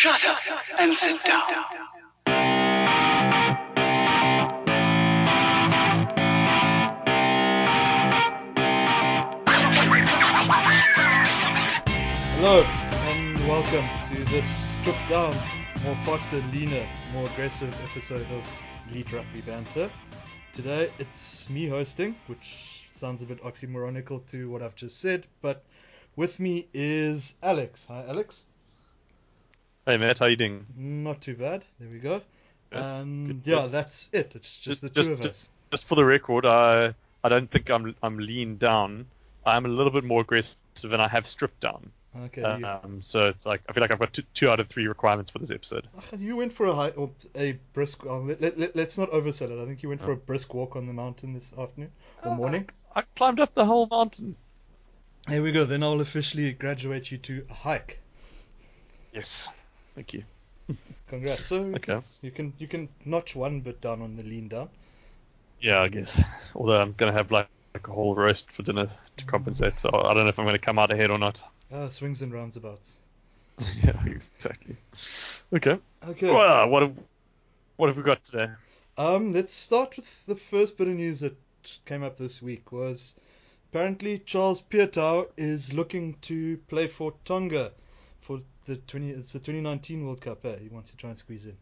Shut up and sit down. Hello and welcome to this stripped down, more faster, leaner, more aggressive episode of Elite Rugby Banter. Today it's me hosting, which sounds a bit oxymoronical to what I've just said, but with me is Alex. Hi, Alex. Hey Matt, how you doing? Not too bad. There we go. And yeah, that's it. It's just the Just- two of us. Just for the record, I I don't think I'm I'm lean down. I'm a little bit more aggressive and I have stripped down. Okay. you, Um, so it's like I feel like I've got two, two out of three requirements for this episode. Ah, you went for a high, or a brisk. Oh, let, let, let, let's not oversell it. I think you went for a brisk walk on the mountain this afternoon or Ah. morning. I climbed up the whole mountain. There we go. Then I'll officially graduate you to a hike. Yes, thank you. Congrats. So Okay. you can you can notch one bit down on the lean down. Yeah, I guess. Although I'm gonna have like, like a whole roast for dinner to compensate, so I don't know if I'm gonna come out ahead or not. Ah, swings and roundabouts. yeah, exactly. Okay. Okay. Well, what have what have we got today? Um, let's start with the first bit of news that came up this week. Was apparently Charles Piutau is looking to play for Tonga the 20. It's the 2019 World Cup. Eh? He wants to try and squeeze in.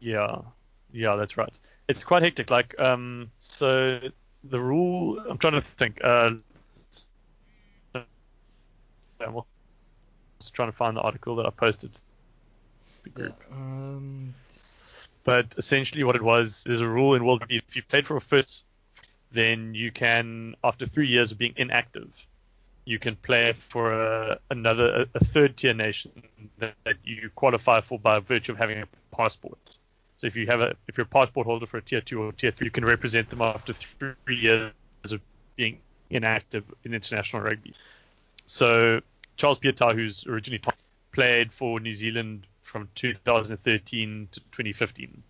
Yeah, yeah, that's right. It's quite hectic. Like, um, so the rule. I'm trying to think. Uh, I'm just trying to find the article that I posted. The Yeah. group. Um. But essentially, what it was, there's a rule in World Cup. If you've played for a first, then you can, after three years of being inactive, you can play for a, another, a, third tier nation that, that you qualify for by virtue of having a passport. So if you have a, if you're a passport holder for a tier two or tier three, you can represent them after three years of being inactive in international rugby. So Charles Piutau, who's originally played for New Zealand from 2013 to 2015,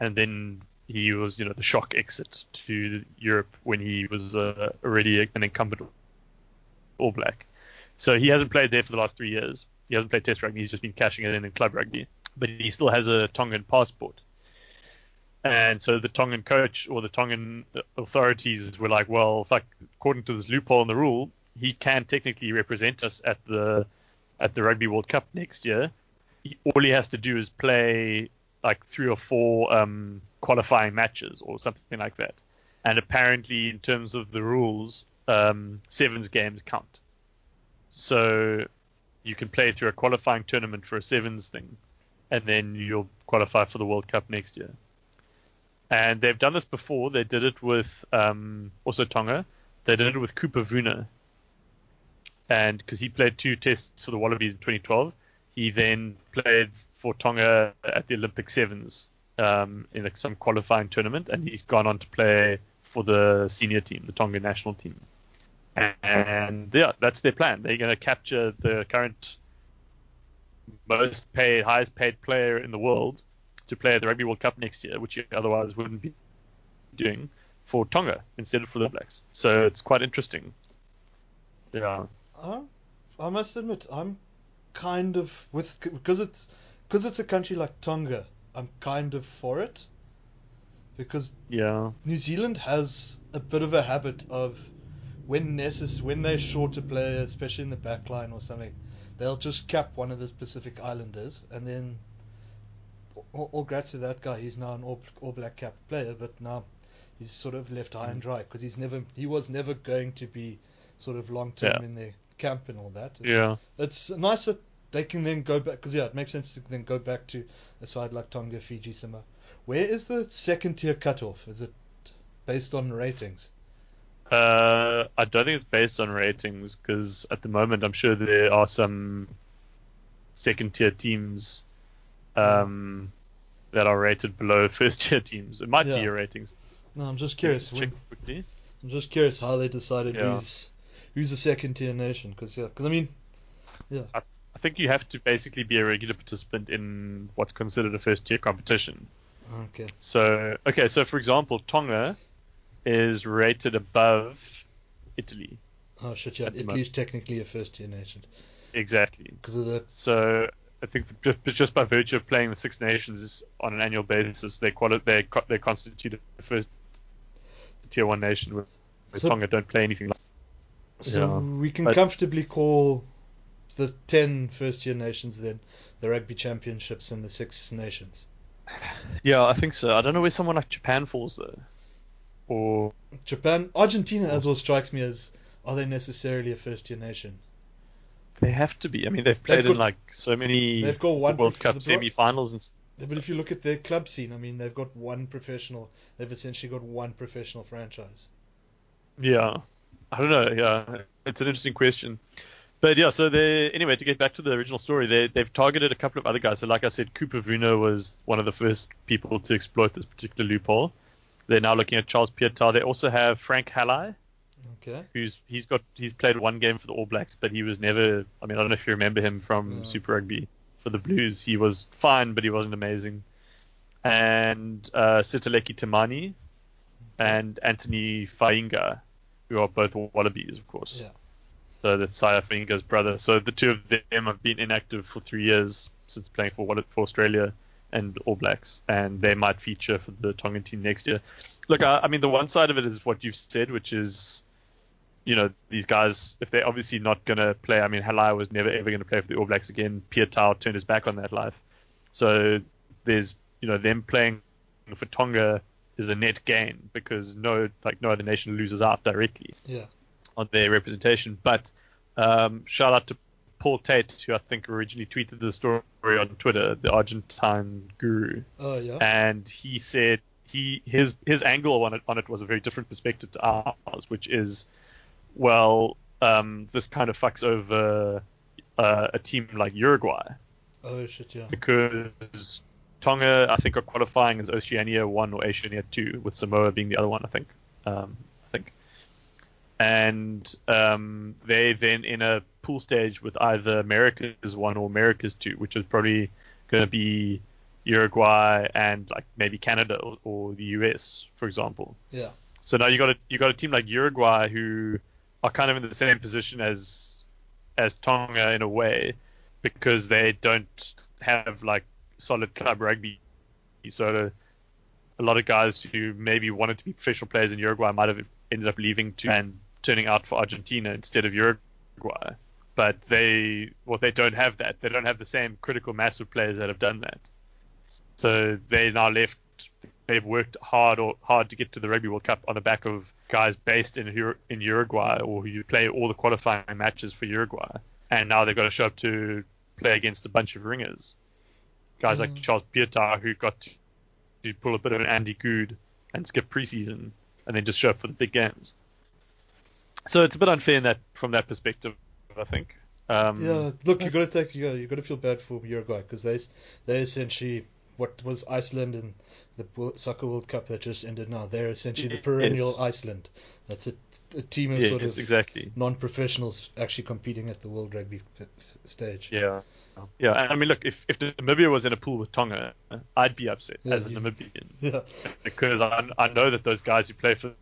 and then he was, you know, the shock exit to Europe when he was uh, already an incumbent All Black. So he hasn't played there for the last three years. He hasn't played Test rugby. He's just been cashing it in in club rugby, but he still has a Tongan passport. And so the Tongan coach or the Tongan authorities were like, well, fuck, according to this loophole in the rule, he can technically represent us at the at the Rugby World Cup next year. He, all he has to do is play like three or four um, qualifying matches or something like that. And apparently, in terms of the rules, um, sevens games count. So you can play through a qualifying tournament for a sevens thing, and then you'll qualify for the World Cup next year. And they've done this before. They did it with um, also Tonga. They did it with Cooper Vuna. And because he played two tests for the Wallabies in 2012, he then played for Tonga at the Olympic Sevens um, in like some qualifying tournament, and he's gone on to play for the senior team, the Tonga national team. And yeah, that's their plan. They're going to capture the current most paid, highest paid player in the world to play at the Rugby World Cup next year, which you otherwise wouldn't be doing, for Tonga instead of for the Blacks. So it's quite interesting. Yeah. I, I must admit, I'm kind of with because it's because it's a country like Tonga. I'm kind of for it because Yeah. New Zealand has a bit of a habit of when necess- when they're short a player, especially in the back line or something, they'll just cap one of the Pacific Islanders and then all, all grats to that guy. He's now an all, all black cap player, but now he's sort of left high and mm. dry because he's never he was never going to be sort of long term Yeah. in their camp and all that. Yeah. It's nice that they can then go back because yeah, it makes sense to then go back to a side like Tonga, Fiji, Samoa. Where is the second tier cutoff? Is it based on ratings? Uh, I don't think it's based on ratings because at the moment I'm sure there are some second tier teams um, that are rated below first tier teams. It might Yeah. be your ratings. No, I'm just curious. Check quickly. I'm just curious how they decided Yeah. who's who's a second tier nation. Because yeah, because I mean, yeah, I, I think you have to basically be a regular participant in what's considered a first tier competition. okay, So, okay, so for example, Tonga is rated above Italy. oh shit, yeah, At the Italy's technically a first tier nation Exactly. because of the So I think just, just by virtue of playing the Six Nations on an annual basis, they quali- they co- they constitute the first tier one nation. Where So- Tonga don't play anything like. So Yeah. we can But- comfortably call the ten first tier nations then the rugby championships and the six nations. Yeah, I think so. I don't know where someone like Japan falls though, or Japan, Argentina as well strikes me as are they necessarily a first year nation? they have to be. I mean, they've played got- in like so many they've got one World Cup semi-finals and. But if you look at their club scene, I mean, they've got one professional. They've essentially got one professional franchise. Yeah, I don't know. Yeah, it's an interesting question. But yeah, so they anyway to get back to the original story, they they've targeted a couple of other guys. So like I said, Cooper Vuna was one of the first people to exploit this particular loophole. They're now looking at Charles Piutau. They also have Frank Halai, Okay. who's he's got he's played one game for the All Blacks, but he was never. I mean, I don't know if you remember him from No. Super Rugby for the Blues. He was fine, but he wasn't amazing. And uh, Sitaleki Timani and Anthony Fainga, who are both Wallabies, of course. Yeah. So that's Saya Fainga's brother. So the two of them have been inactive for three years since playing for for Australia and All Blacks, and they might feature for the Tongan team next year. Look, I, I mean, the one side of it is what you've said, which is, you know, these guys, if they're obviously not going to play, I mean, Halai was never ever going to play for the All Blacks again. Pierre Piutau turned his back on that life. So there's, you know, them playing for Tonga is a net gain because no, like, no other nation loses out directly Yeah. on their representation. But um, shout out to Paul Tate, who I think originally tweeted the story on Twitter, the Argentine guru, Oh yeah. and he said he his his angle on it on it was a very different perspective to ours, which is, well, um, this kind of fucks over uh, a team like Uruguay oh shit. Yeah. because Tonga, I think, are qualifying as Oceania one or Oceania two, with Samoa being the other one. I think. Um, I think. And um, they then in a pool stage with either America's one or America's two, which is probably going to be Uruguay and like maybe Canada or, or the US, for example. Yeah. So now you got a you got a team like Uruguay who are kind of in the same position as as Tonga in a way because they don't have like solid club rugby. So a lot of guys who maybe wanted to be professional players in Uruguay might have ended up leaving to and turning out for Argentina instead of Uruguay. But they well they don't have that. They don't have the same critical mass of players that have done that. So they now left. They've worked hard or hard to get to the Rugby World Cup on the back of guys based in in Uruguay or who play all the qualifying matches for Uruguay, and now they've got to show up to play against a bunch of ringers, guys like Mm. Charles Piutau who got to, to pull a bit of an Andy Good and skip preseason and then just show up for the big games. So it's a bit unfair in that from that perspective, I think. Um, Yeah, look, you got to take you you got to feel bad for Uruguay because they they essentially what was Iceland in the soccer World Cup that just ended now. They're essentially the Yes. perennial Iceland. That's a, a team of Yes, sort of exactly. non-professionals actually competing at the World Rugby f- f- stage. Yeah. Yeah, and I mean, look, if, if Namibia was in a pool with Tonga, I'd be upset Yeah, as a you- Namibian Yeah, because I, I know that those guys who play for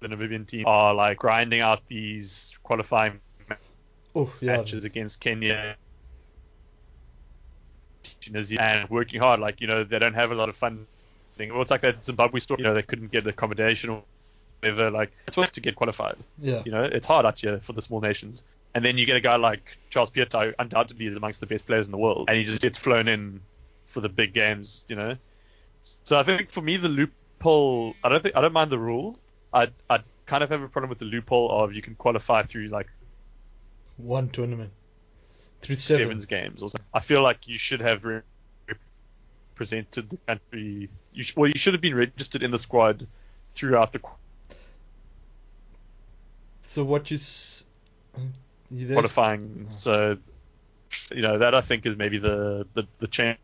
the Namibian team are like grinding out these qualifying oh yeah, matches against Kenya, and working hard. Like you know, they don't have a lot of fun. Thing. Well, it's like that Zimbabwe story. You know, they couldn't get accommodation or whatever. Like it's worth to get qualified. yeah, You know, it's hard out here for the small nations. And then you get a guy like Charles Piutau, undoubtedly is amongst the best players in the world, and he just gets flown in for the big games. You know, so I think for me the loophole. I don't think I don't mind the rule. I I kind of have a problem with the loophole of you can qualify through like one tournament through seven. sevens games or something. I feel like you should have re- represented the country. You sh- well, you should have been registered in the squad throughout the. qu- So what you, s- you qualifying. Oh. So, you know, that I think is maybe the, the, the change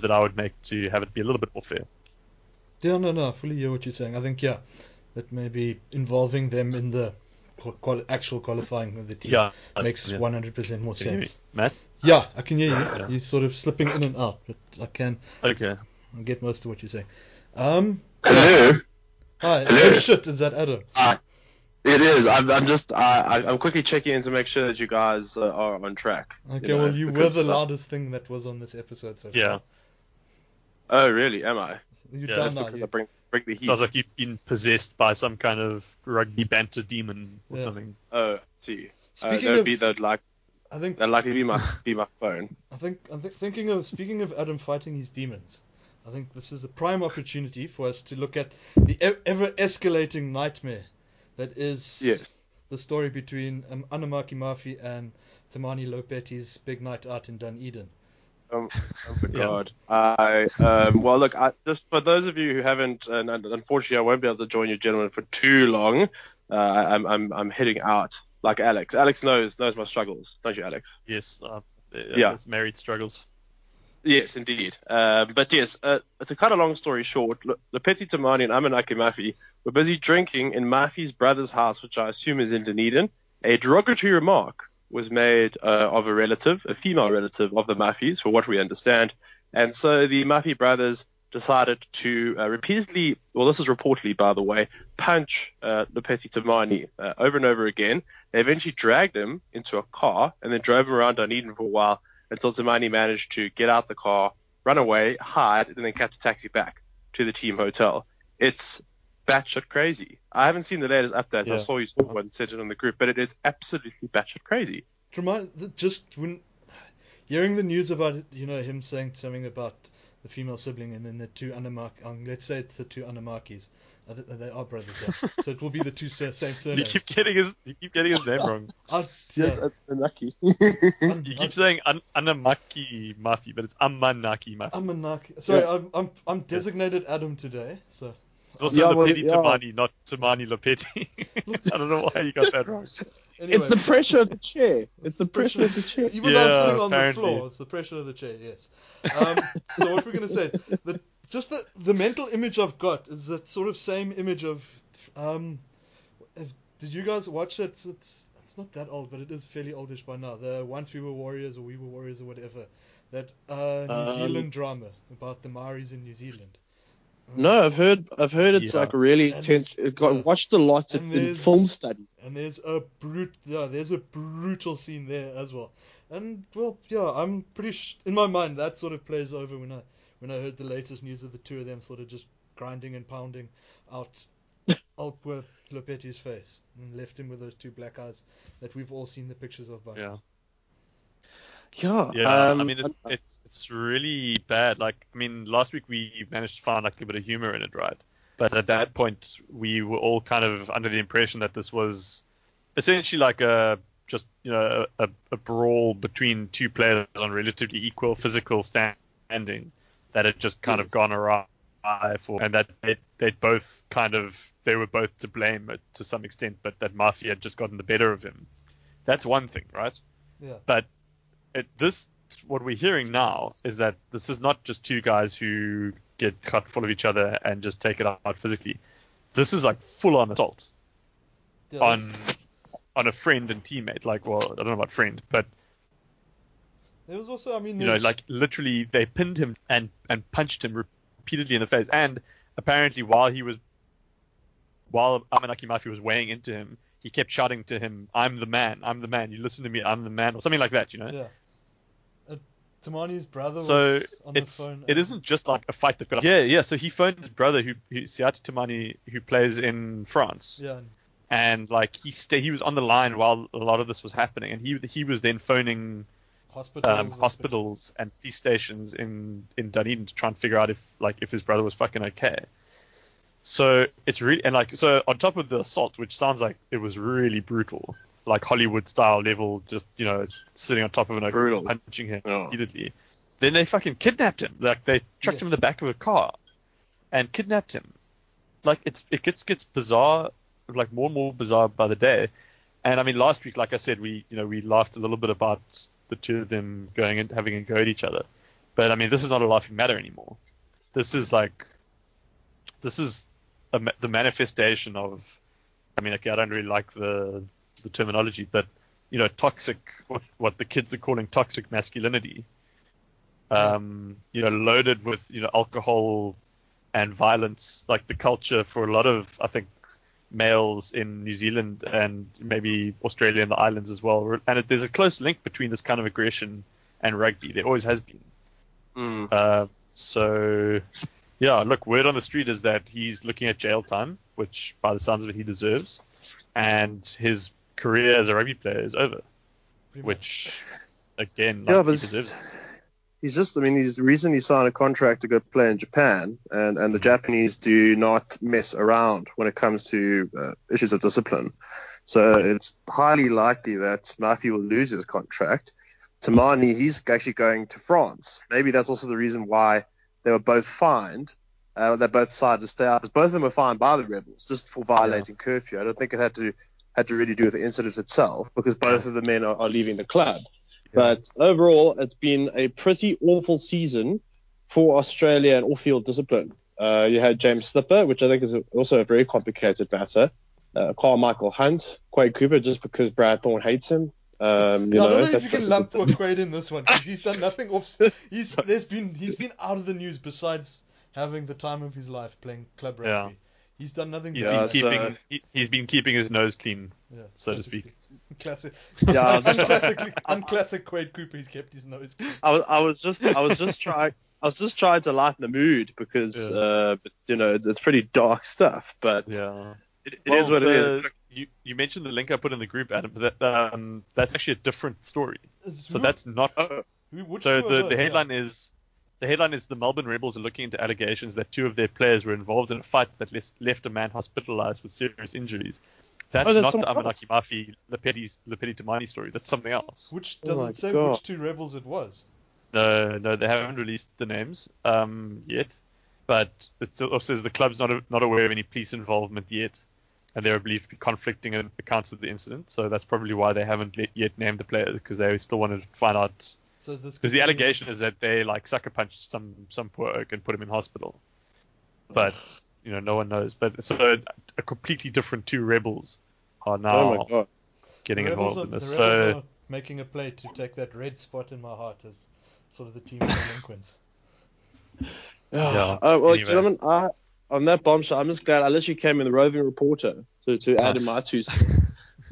that I would make to have it be a little bit more fair. Yeah, no, no, I fully hear what you're saying. I think yeah, that maybe involving them in the qual- qual- actual qualifying of the team Yeah. makes yeah. 100% more Can you hear me? sense. Matt? Yeah, I can hear you. Yeah. You're sort of slipping in and out, but I can Okay. I get most of what you're saying. Um, Hello. hi. Hello. Oh shit, is that Adam? Uh, It is. I'm, I'm just. I, I'm quickly checking in to make sure that you guys uh, are on track. Okay, you know, well, you were because, the uh, thing that was on this episode so far. Yeah. Oh, really? Am I? You're Yeah, down That's now. because You, I bring bring the heat. Sounds like you've been possessed by some kind of rugby banter demon or Yeah. something. Oh, see. Uh, speaking that would of, be that'd like I think, that'd likely be my be my phone. I think, I think, thinking of speaking of Adam fighting his demons, I think this is a prime opportunity for us to look at the e- ever escalating nightmare that is Yes. the story between um, Anamaki Mafi and Timani Lopeti's big night out in Dunedin. Um, oh my Yeah. god. I um, well look, I, just for those of you who haven't, and, and unfortunately I won't be able to join you gentlemen for too long. Uh, I'm I'm I'm heading out like Alex. Alex knows knows my struggles, don't you, Alex? Yes. Uh, Yeah. It's married struggles. Yes, indeed. Um, but yes, uh, to cut a long story short, Le- Lepeti Timani and Amanaki Mafi were busy drinking in Mafi's brother's house, which I assume is in Dunedin. A derogatory remark was made uh, of a relative, a female relative of the Mafis, for what we understand. And so the Mafi brothers decided to uh, repeatedly, well, this is reportedly, by the way, punch uh, Lepeti Timani uh, over and over again. They eventually dragged him into a car and then drove him around Dunedin for a while until Timani managed to get out the car, run away, hide, and then catch a taxi back to the team hotel. It's batshit crazy. I haven't seen the latest updates. I saw you saw one, sent it on the group, but it is absolutely batshit crazy. Remind just when hearing the news about it, you know him saying something about the female sibling and then the two Anamaki. Um, let's say it's the two Anamakis. They are brothers, yeah. so it will be the two sa- same You keep getting his you keep getting his name wrong. I- yeah, unlucky. I'm- You I'm- keep saying An- Anamaki Mafi, but it's Amanaki Mafi. Amanaki. Sorry, Yeah. I'm, I'm I'm designated Adam today, so It's also Yeah, well, Lopeti yeah. Timani, not Timani Lopeti. I don't know why you got that wrong. anyway. It's the pressure of the chair. It's the pressure of the chair. Even though I'm Yeah, sitting on the floor, it's the pressure of the chair. Yes. Um, so what we're going to say, the, just the the mental image I've got is that sort of same image of. Um, if, did you guys watch it? It's, it's it's not that old, but it is fairly oldish by now. The once we were warriors or we were warriors or whatever. That uh, New Um, Zealand drama about the Maoris in New Zealand. No, I've heard. I've heard it's Yeah. like really And- intense. It got yeah. watched a lot And in, in there's- film study. And there's a brute, yeah, there's a brutal scene there as well. And well, yeah, I'm pretty sh- in my mind that sort of plays over when I when I heard the latest news of the two of them sort of just grinding and pounding out old poor Lopeti's face and left him with those two black eyes that we've all seen the pictures of by. now. Yeah. Yeah. Yeah, um, I mean, it's, it's it's really bad. Like, I mean, last week we managed to find like a bit of humor in it, right? But at that point, we were all kind of under the impression that this was essentially like a just you know a, a brawl between two players on relatively equal physical standing that had just kind of gone awry for, and that they they both kind of they were both to blame to some extent, but that Mafia had just gotten the better of him. That's one thing, right? Yeah. But it, this, what we're hearing now is that this is not just two guys who get cut full of each other and just take it out physically. This is like full on assault Yeah, on on a friend and teammate. Like, well, I don't know about friend, but There was also, I mean, you know, like literally they pinned him and and punched him repeatedly in the face. And apparently, while he was while Amanaki Mafi was weighing into him, he kept shouting to him, "I'm the man, I'm the man. You listen to me, I'm the man," or something like that. You know. yeah. Timani's brother So was on the it's phone. it and- isn't just like a fight that got yeah yeah. So he phoned his brother who, who Siati Timani who plays in France Yeah, and like he stay, he was on the line while a lot of this was happening and he he was then phoning hospitals. um, hospitals and police stations in in Dunedin to try and figure out if like if his brother was fucking okay. So it's really and like so on top of the assault, which sounds like it was really brutal, like Hollywood style level, just you know, it's sitting on top of an oak, Brutal. punching him Yeah. repeatedly. Then they fucking kidnapped him. Like they chucked him in the back of a car and kidnapped him. Like it's it gets gets bizarre, like more and more bizarre by the day. And I mean, last week, like I said, we you know we laughed a little bit about the two of them going and having a go at each other. But I mean, this is not a laughing matter anymore. This is like, this is a, the manifestation of. I mean, okay, I don't really like the the terminology, but you know, toxic, what what the kids are calling toxic masculinity. Um, you know, loaded with you know alcohol and violence, like the culture for a lot of, I think, males in New Zealand and maybe Australia and the islands as well. And it, there's a close link between this kind of aggression and rugby. There always has been. Mm. Uh, so, yeah, look, word on the street is that he's looking at jail time, which by the sounds of it he deserves, and his career as a rugby player is over, Pretty much. which again, Yeah, like, but he deserves. he's just, I mean, he's recently signed a contract to go play in Japan, and, and the Japanese do not mess around when it comes to uh, issues of discipline. So it's highly likely that Mafi will lose his contract. Timani, he's actually going to France. Maybe that's also the reason why they were both fined. Uh, they both decided to stay out, because both of them were fined by the rebels just for violating curfew. I don't think it had to had to really do with the incident itself, because both of the men are, are leaving the club. But overall, it's been a pretty awful season for Australia and off-field discipline. Uh, you had James Slipper, which I think is a, also a very complicated matter. Uh, Carmichael Hunt, Quade Cooper, just because Brad Thorn hates him. Um, you Yeah, I don't know if you can a- lump Quade in this one because he's done nothing off. He's there's been he's been out of the news besides having the time of his life playing club rugby. Yeah. He's done nothing. He's but- Yeah, been so- keeping he, he's been keeping his nose clean. yeah, so to speak. Classic. Yeah, I unclassic, unclassic Quade Cooper. He's kept his nose. clean. I was, I was just I was just trying I was just trying to lighten the mood because Yeah. uh, you know it's, it's pretty dark stuff, but Yeah. it, it is what it is. You, you mentioned the link I put in the group, Adam, but that, um, that's actually a different story. So Who- that's not. Oh, who- which So two are the, those? the Yeah. headline is the headline is the Melbourne Rebels are looking into allegations that two of their players were involved in a fight that les- left a man hospitalized with serious injuries. That's Oh, not the someone Amanaki Mafi Lepeti Lepeti Timani story. That's something else. Which Oh doesn't my say God. which two rebels it was. No, no, they haven't released the names um, yet. But it also says the club's not not aware of any police involvement yet, and there are believed to be conflicting accounts of the incident. So that's probably why they haven't le- yet named the players because they still wanted to find out. So this Because the be- allegation is that they like sucker punched some some poor oak and put him in hospital. But you know, no one knows. But so a completely different two rebels are now oh getting the involved are, in this. The rebels So are making a play to take that red spot in my heart as sort of the team of delinquents. Yeah, Oh, well, anyway. gentlemen, I, on that bombshell, I'm just glad I literally came in the roving reporter to, to add in my two cents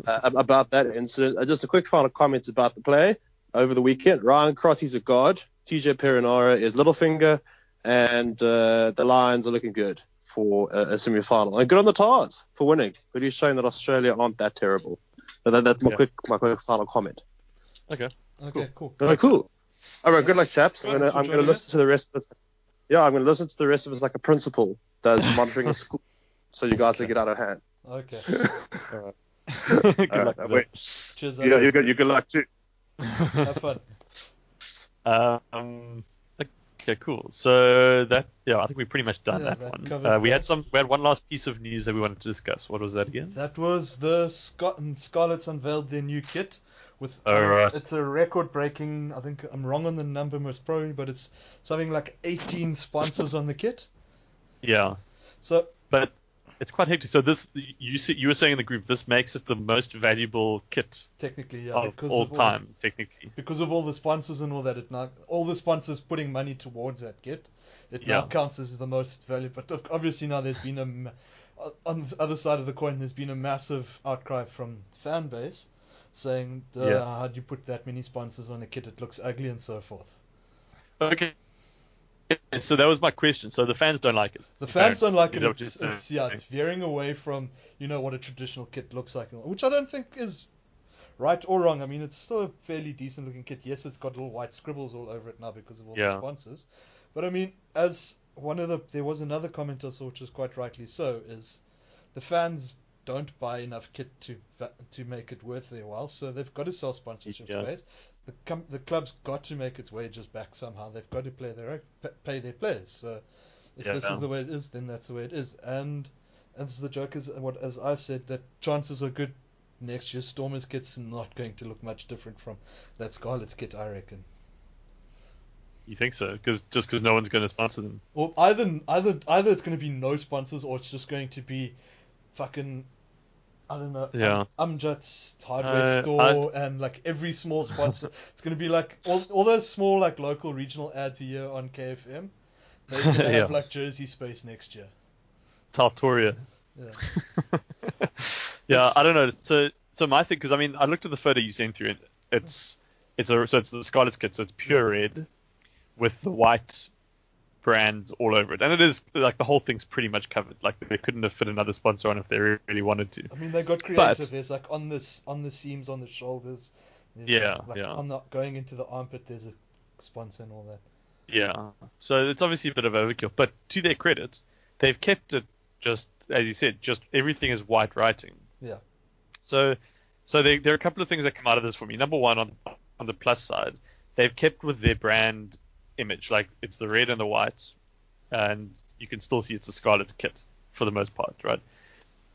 uh, about that incident. Uh, just a quick final comment about the play over the weekend. Ryan Crotty's a god. TJ Perenara is Littlefinger, and uh, the Lions are looking good for a, a semi-final. And good on the Tahs for winning. But he's showing that Australia aren't that terrible. But that, that's my Yeah. quick my quick final comment. Okay, cool. Oh, cool. All right, good luck, chaps. I'm gonna I'm gonna listen to the rest of it. Yeah, I'm gonna listen to the rest of us like a principal does monitoring a school, so you guys don't get out of hand. Okay. All right. good All luck. right, with Cheers. You, Alex. you good. You good luck too. Have fun. Um, okay, cool. So that yeah, I think we're pretty much done Yeah, that, that one. Uh, we that. had some. We had one last piece of news that we wanted to discuss. What was that again? That was the Scot- Scarlets unveiled their new kit with Oh, right. it's a record breaking I think I'm wrong on the number most probably but it's something like 18 sponsors on the kit. Yeah, So but it's quite hectic. So this you see, you were saying in the group this makes it the most valuable kit technically yeah of all of time, technically. because of all the sponsors and all that it now all the sponsors putting money towards that kit it now counts as the most valuable but obviously now there's been a on the other side of the coin there's been a massive outcry from fan base saying uh, Yeah. how do you put that many sponsors on a kit it looks ugly and so forth Okay. So that was my question. So the fans don't like it. The fans don't like it. It's, uh, it's yeah, it's veering away from you know what a traditional kit looks like, which I don't think is right or wrong. I mean, it's still a fairly decent looking kit. Yes, it's got little white scribbles all over it now because of all the Yeah. sponsors. But I mean, as one of the there was another comment I saw, which was quite rightly so, is the fans don't buy enough kit to to make it worth their while, so they've got to sell sponsorship Yeah. space. The com- the club's got to make its wages back somehow. They've got to play their pa- pay their players. So if Yeah. this is the way it is, then that's the way it is. And as the joke is, what as I said, that chances are good next year Stormers kit's not going to look much different from that Scarlet's kit, I reckon. You think so? Because just because no one's going to sponsor them. Or either either either it's going to be no sponsors, or it's just going to be fucking. I don't know. Yeah. Um, Amjad's hardware Uh, store and like every small sponsor. it's going to be like all, all those small like local regional ads a year on KFM. They're going to have like jersey space next year. Tartoria. Yeah. yeah, I don't know. So, so my thing, because I mean, I looked at the photo you sent through, and it's it's a so it's the Scarlet's kit, so it's pure red with the white brands all over it, and it is like the whole thing's pretty much covered. Like they couldn't have fit another sponsor on if they really wanted to. I mean, they got creative. But- there's like on this on the seams on the shoulders. Yeah, like yeah. On the going into the armpit, there's a sponsor and all that. Yeah. So it's obviously a bit of overkill, but to their credit, they've kept it just as you said, just everything is white writing. Yeah. So, so there, there are a couple of things that come out of this for me. Number one, on on the plus side, they've kept with their brand image, like it's the red and the white, and you can still see it's a Scarlet's kit for the most part, right?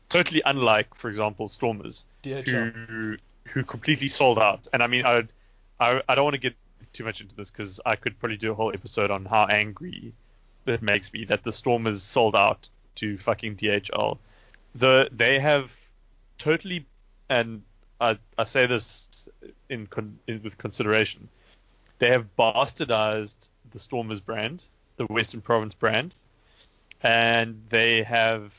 Totally unlike, for example, Stormers, DHL. who who completely sold out. And I mean, I I, I don't want to get too much into this because I could probably do a whole episode on how angry it makes me that the Stormers sold out to fucking DHL. The they have totally, and I I say this in, con, in with consideration, they have bastardized the Stormers brand, the Western Province brand, and they have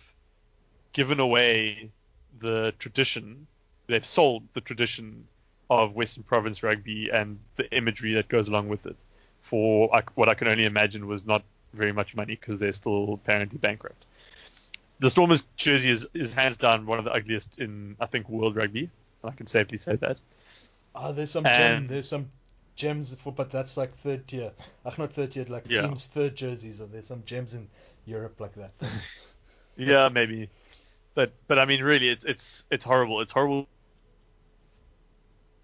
given away the tradition. They've sold the tradition of Western Province rugby and the imagery that goes along with it for what I can only imagine was not very much money because they're still apparently bankrupt. The Stormers jersey is, is hands down one of the ugliest in I think world rugby. I can safely say that. Ah, there's some gem, there's some gems for, but that's like third tier. Ach, not third tier, like Yeah. teams third jerseys, or there's some gems in Europe like that. Yeah, maybe. But but I mean, really, it's it's it's horrible. It's horrible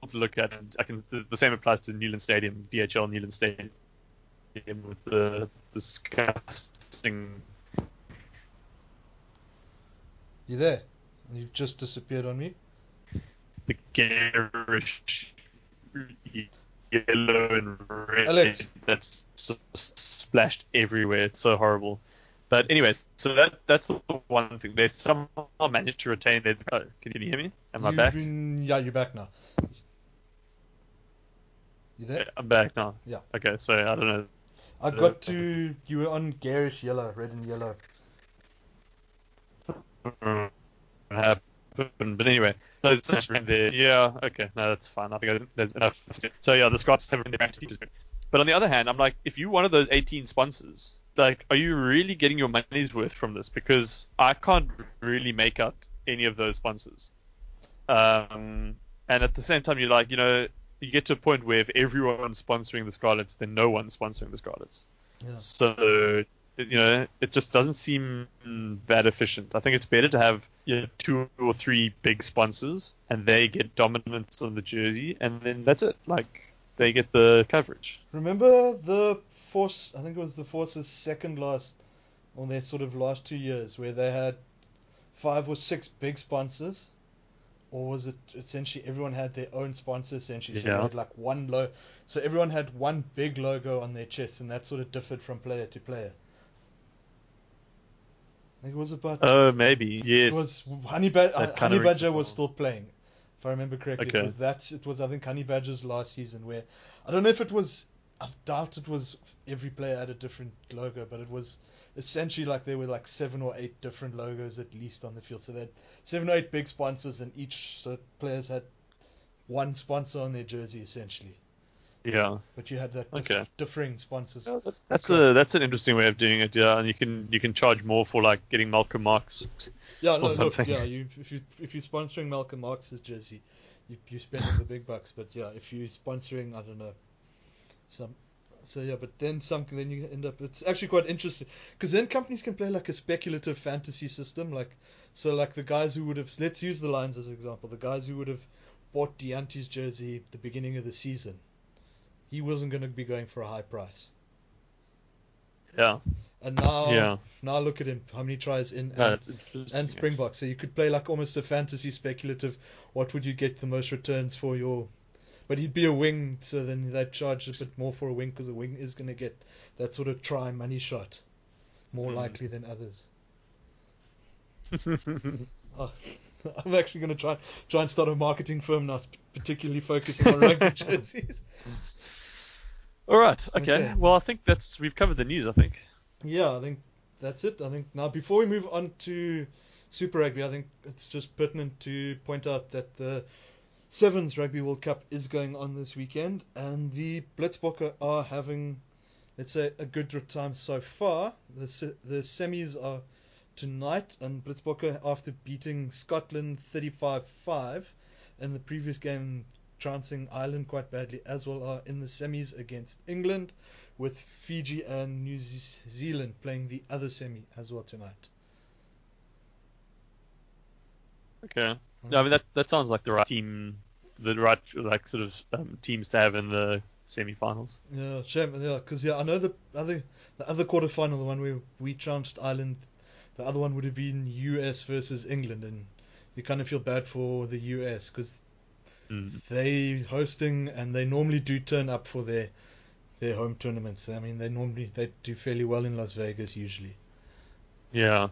to look at, and I can the, the same applies to Newland Stadium, DHL Newland Stadium, with the disgusting. You there? You've just disappeared on me. the garish yellow and red Alex. that's splashed everywhere. It's so horrible. But anyway, so that that's the one thing. They somehow managed to retain their. Oh, can you hear me? Am I You've back? yeah, you're back now. You there? Yeah, I'm back now. Yeah. Okay, so I don't know. I got to. You were on garish yellow, red and yellow. Mm, happened. But anyway, so it's actually there. Yeah, okay, no, that's fine. I think I, there's enough. So yeah, the Scots have been back to. But on the other hand, I'm like, if you're one of those 18 sponsors, like, are you really getting your money's worth from this? Because I can't really make out any of those sponsors. Um, and at the same time, you're like, you know, you get to a point where if everyone's sponsoring the Scarlets, then no one's sponsoring the Scarlets. Yeah. So you know, it just doesn't seem that efficient. I think it's better to have you know, two or three big sponsors, and they get dominance on the jersey, and then that's it. Like they get the coverage. Remember the Force? I think it was the Force's second last, or their sort of last two years, where they had five or six big sponsors, or was it essentially everyone had their own sponsor essentially? So Yeah. they had like one low, so everyone had one big logo on their chest, and that sort of differed from player to player. Think it was about. Oh, maybe yes. It was Honey, ba- uh, Honey Badger was still playing, if I remember correctly. It was that. It was I think Honey Badger's last season where I don't know if it was. I doubt it was every player had a different logo, but it was essentially like there were like seven or eight different logos at least on the field. So they had seven or eight big sponsors, and each so players had one sponsor on their jersey essentially. Yeah. But you had that dif- Okay. differing sponsors. That's a that's an interesting way of doing it. Yeah, and you can you can charge more for like getting Malcolm Marx. Yeah, no, look, something. yeah. You, if you if you're sponsoring Malcolm Marx's jersey, you you spend the big bucks. But yeah, if you're sponsoring, I don't know, some. So yeah, but then something, then you end up. It's actually quite interesting because then companies can play like a speculative fantasy system, like so like the guys who would have. Let's use the Lions as an example. The guys who would have bought Deante's jersey at the beginning of the season, he wasn't going to be going for a high price. Yeah, And now, Yeah. now look at him. How many tries in? and- and Springbok. So you could play like almost a fantasy speculative. What would you get the most returns for your? But he'd be a wing, so then they'd charge a bit more for a wing because a wing is going to get that sort of try money shot more Hmm. likely than others. Oh, I'm actually going to try try and start a marketing firm now, particularly focusing on rugby jerseys. All right. Okay. Okay. Well, I think that's we've covered the news. I think. Yeah, I think that's it. I think now before we move on to Super Rugby, I think it's just pertinent to point out that the Sevens Rugby World Cup is going on this weekend, and the Blitzbokke are having, let's say, a good time so far. The se- the semis are tonight, and Blitzbokke, after beating Scotland 35-5 in the previous game, trouncing Ireland quite badly as well, are in the semis against England, with Fiji and New Zealand playing the other semi as well tonight. Okay. Yeah, I mean that that sounds like the right team, the right like sort of um, teams to have in the semi-finals. Yeah, shame. Yeah, because yeah, I know the other the other quarterfinal, the one where we trounced Ireland, the other one would have been US versus England, and you kind of feel bad for the US because Mm. they hosting and they normally do turn up for their their home tournaments. I mean, they normally they do fairly well in Las Vegas usually. Yeah.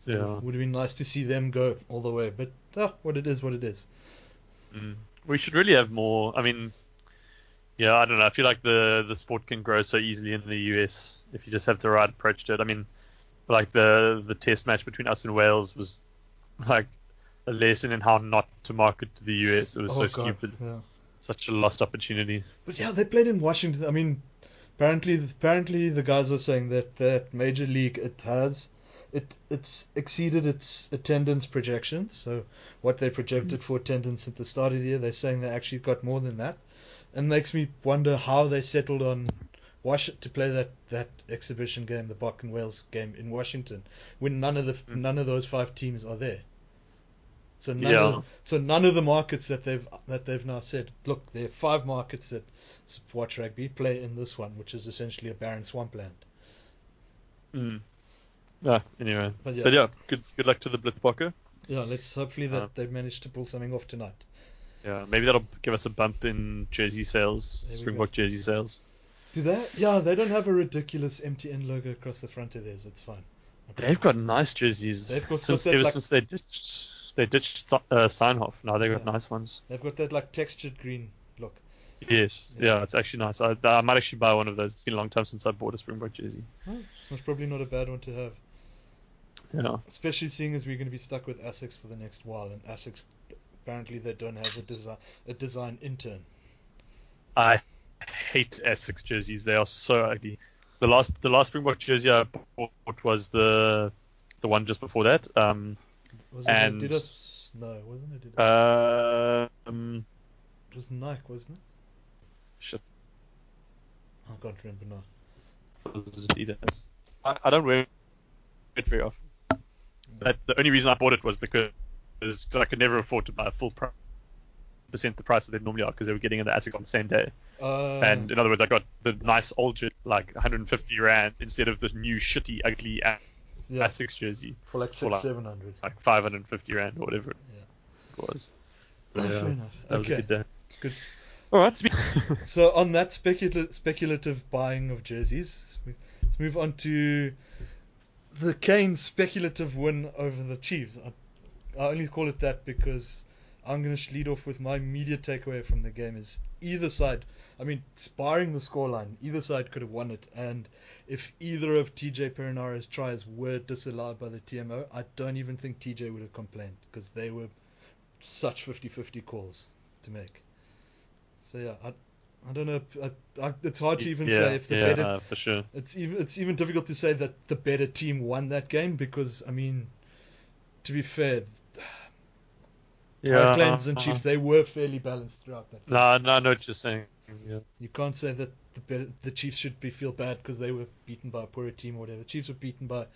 So Yeah. it would have been nice to see them go all the way, but ah, what it is, what it is. Mm. We should really have more. I mean, yeah, I don't know. I feel like the the sport can grow so easily in the US if you just have the right approach to it. I mean, like the the test match between us and Wales was like a lesson in how not to market to the US. It was oh, so God, stupid, Yeah. such a lost opportunity. But yeah, they played in Washington. I mean, apparently, apparently the guys were saying that that major league it has, it it's exceeded its attendance projections. So what they projected for attendance at the start of the year, they're saying they actually got more than that, and makes me wonder how they settled on Wash to play that that exhibition game, the Bok and Wales game in Washington, when none of the Mm. none of those five teams are there. So none Yeah. of so none of the markets that they've that they've now said, look, there are five markets that watch rugby play in this one, which is essentially a barren swampland. Mm. Yeah. Anyway, But yeah, but yeah, good good luck to the Blitzbokke. yeah, let's hopefully that Uh, they've managed to pull something off tonight. Yeah, maybe that'll give us a bump in jersey sales, Springbok jersey sales. Do they? Yeah, they don't have a ridiculous MTN logo across the front of theirs. It's fine. They've got nice jerseys. They've got since ever like- since they ditched they ditched uh, Steinhoff. Now they got Yeah. nice ones. They've got that like textured green look. Yes, Yeah. yeah, it's actually nice. I, I might actually buy one of those. It's been a long time since I bought a Springbok jersey. Oh, it's probably not a bad one to have, Yeah, especially seeing as we're going to be stuck with Asics for the next while, and Asics apparently they don't have a design a design intern. I hate Asics jerseys. They are so ugly. The last the last Springbok jersey I bought was the the one just before that. Um, Was it And- Adidas? No, wasn't it Adidas? uh, um, it was Nike, wasn't it? shit, I can't remember now. was it Adidas? I, I don't wear it very often. But the only reason I bought it was because because I could never afford to buy a full pri- percent the price that they normally are because they were getting in the Asics on the same day. Uh, and in other words, I got the nice old like 150 rand instead of the new shitty ugly yeah, Asics jersey for like six, like- seven hundred. like 550 rand or whatever Yeah. it was. Oh, Yeah, fair enough. That was a okay. good day. Good. All right. So on that speculative speculative buying of jerseys, let's move on to the Canes speculative win over the Chiefs. I, I only call it that because I'm going to lead off with my immediate takeaway from the game is either side. I mean, sparring the scoreline, either side could have won it. And if either of TJ Perenara's tries were disallowed by the TMO, I don't even think TJ would have complained because they were such 50-50 calls to make. So yeah, I, I don't know. I, I, it's hard to even yeah, say if the yeah, better. uh, for sure. It's even it's even difficult to say that the better team won that game because I mean, to be fair, Yeah. Hurricanes uh-huh, and uh-huh. Chiefs they were fairly balanced throughout that. No, no, no. Just saying. Yeah. You can't say that the the Chiefs should be feel bad because they were beaten by a poorer team or whatever. Chiefs were beaten by,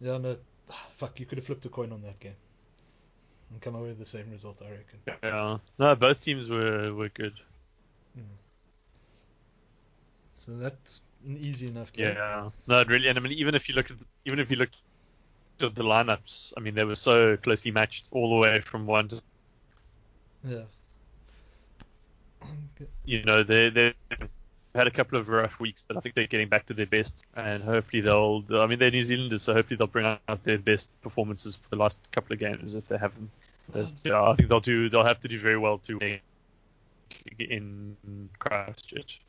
yeah, no, fuck. You could have flipped a coin on that game and come away with the same result. I reckon. Yeah. No, both teams were were good. Hmm. So that's an easy enough game. Yeah. No, really. And I mean, even if you look at even if you look at the lineups, I mean, they were so closely matched all the way from one to Yeah. You know they they had a couple of rough weeks, but I think they're getting back to their best, and hopefully they'll. I mean, they're New Zealanders, so hopefully they'll bring out their best performances for the last couple of games if they have them. But, yeah, I think they'll do. They'll have to do very well to win in Christchurch.